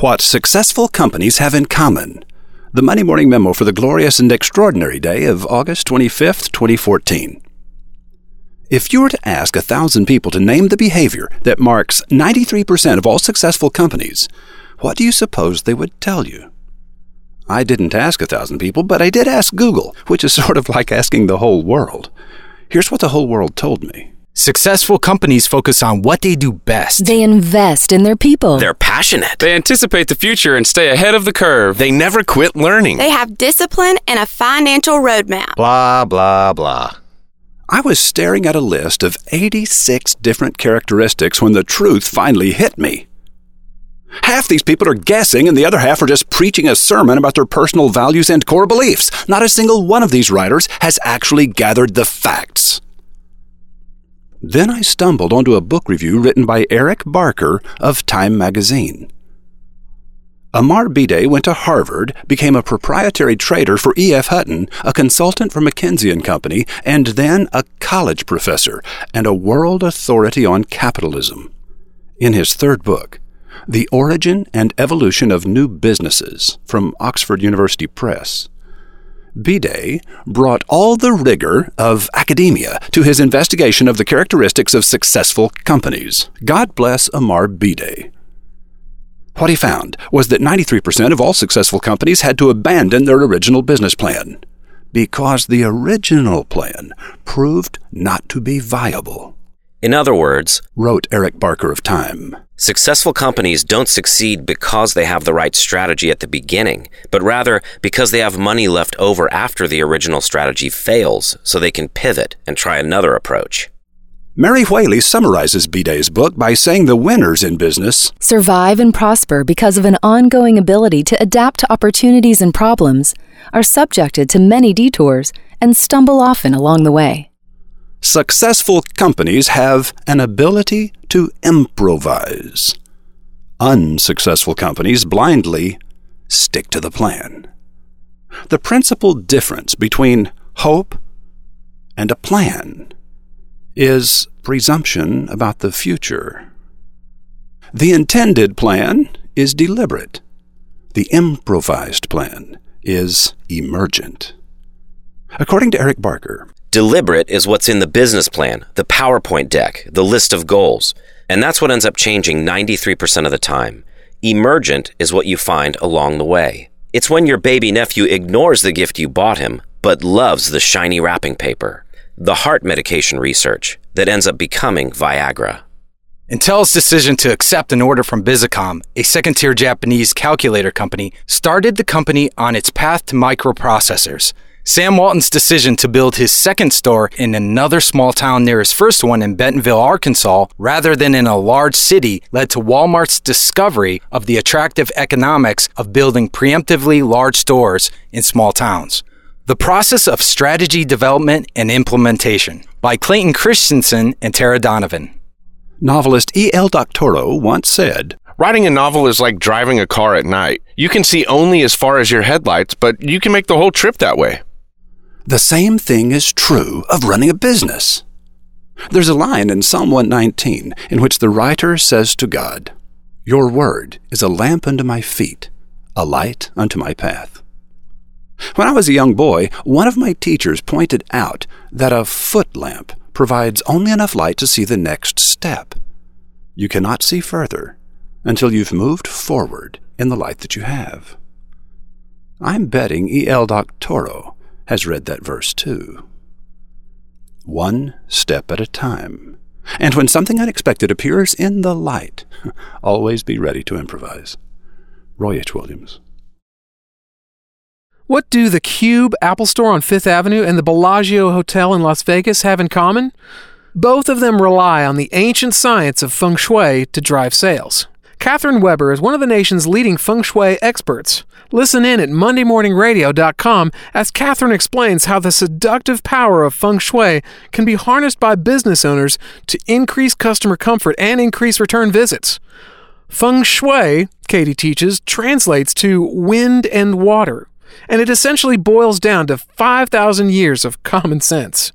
What successful companies have in common. The Monday Morning Memo for the glorious and extraordinary day of August 25th, 2014. If you were to ask a thousand people to name the behavior that marks 93% of all successful companies, what do you suppose they would tell you? I didn't ask a thousand people, but I did ask Google, which is sort of like asking the whole world. Here's what the whole world told me. Successful companies focus on what they do best. They invest in their people. They're passionate. They anticipate the future and stay ahead of the curve. They never quit learning. They have discipline and a financial roadmap. Blah, blah, blah. I was staring at a list of 86 different characteristics when the truth finally hit me. Half these people are guessing, and the other half are just preaching a sermon about their personal values and core beliefs. Not a single one of these writers has actually gathered the facts. Then I stumbled onto a book review written by Eric Barker of Time magazine. Amar Bhidé went to Harvard, became a proprietary trader for E.F. Hutton, a consultant for McKinsey and Company, and then a college professor and a world authority on capitalism. In his third book, The Origin and Evolution of New Businesses from Oxford University Press, Bhidé brought all the rigor of academia to his investigation of the characteristics of successful companies. God bless Amar Bhidé. What he found was that 93% of all successful companies had to abandon their original business plan because the original plan proved not to be viable. In other words, wrote Eric Barker of Time, successful companies don't succeed because they have the right strategy at the beginning, but rather because they have money left over after the original strategy fails so they can pivot and try another approach. Mary Whaley summarizes Bhidé's book by saying the winners in business survive and prosper because of an ongoing ability to adapt to opportunities and problems, are subjected to many detours, and stumble often along the way. Successful companies have an ability to improvise. Unsuccessful companies blindly stick to the plan. The principal difference between hope and a plan is presumption about the future. The intended plan is deliberate. The improvised plan is emergent. According to Eric Barker, deliberate is what's in the business plan, the PowerPoint deck, the list of goals, and that's what ends up changing 93% of the time. Emergent is what you find along the way. It's when your baby nephew ignores the gift you bought him, but loves the shiny wrapping paper the heart medication research that ends up becoming Viagra. Intel's decision to accept an order from Busicom, a second tier Japanese calculator company, started the company on its path to microprocessors. Sam Walton's decision to build his second store in another small town near his first one in Bentonville, Arkansas, rather than in a large city, led to Walmart's discovery of the attractive economics of building preemptively large stores in small towns. The Process of Strategy Development and Implementation by Clayton Christensen and Tara Donovan. Novelist E.L. Doctorow once said, Writing a novel is like driving a car at night. You can see only as far as your headlights, but you can make the whole trip that way. The same thing is true of running a business. There's a line in Psalm 119 in which the writer says to God, Your word is a lamp unto my feet, a light unto my path. When I was a young boy, one of my teachers pointed out that a foot lamp provides only enough light to see the next step. You cannot see further until you've moved forward in the light that you have. I'm betting E.L. Doctorow has read that verse too. One step at a time. And when something unexpected appears in the light, always be ready to improvise. Roy H. Williams. What do the Cube Apple Store on Fifth Avenue and the Bellagio Hotel in Las Vegas have in common? Both of them rely on the ancient science of feng shui to drive sales. Kathryn Weber is one of the nation's leading feng shui experts. Listen in at MondayMorningRadio.com as Catherine explains how the seductive power of feng shui can be harnessed by business owners to increase customer comfort and increase return visits. Feng shui, Katie teaches, translates to wind and water and it essentially boils down to 5,000 years of common sense.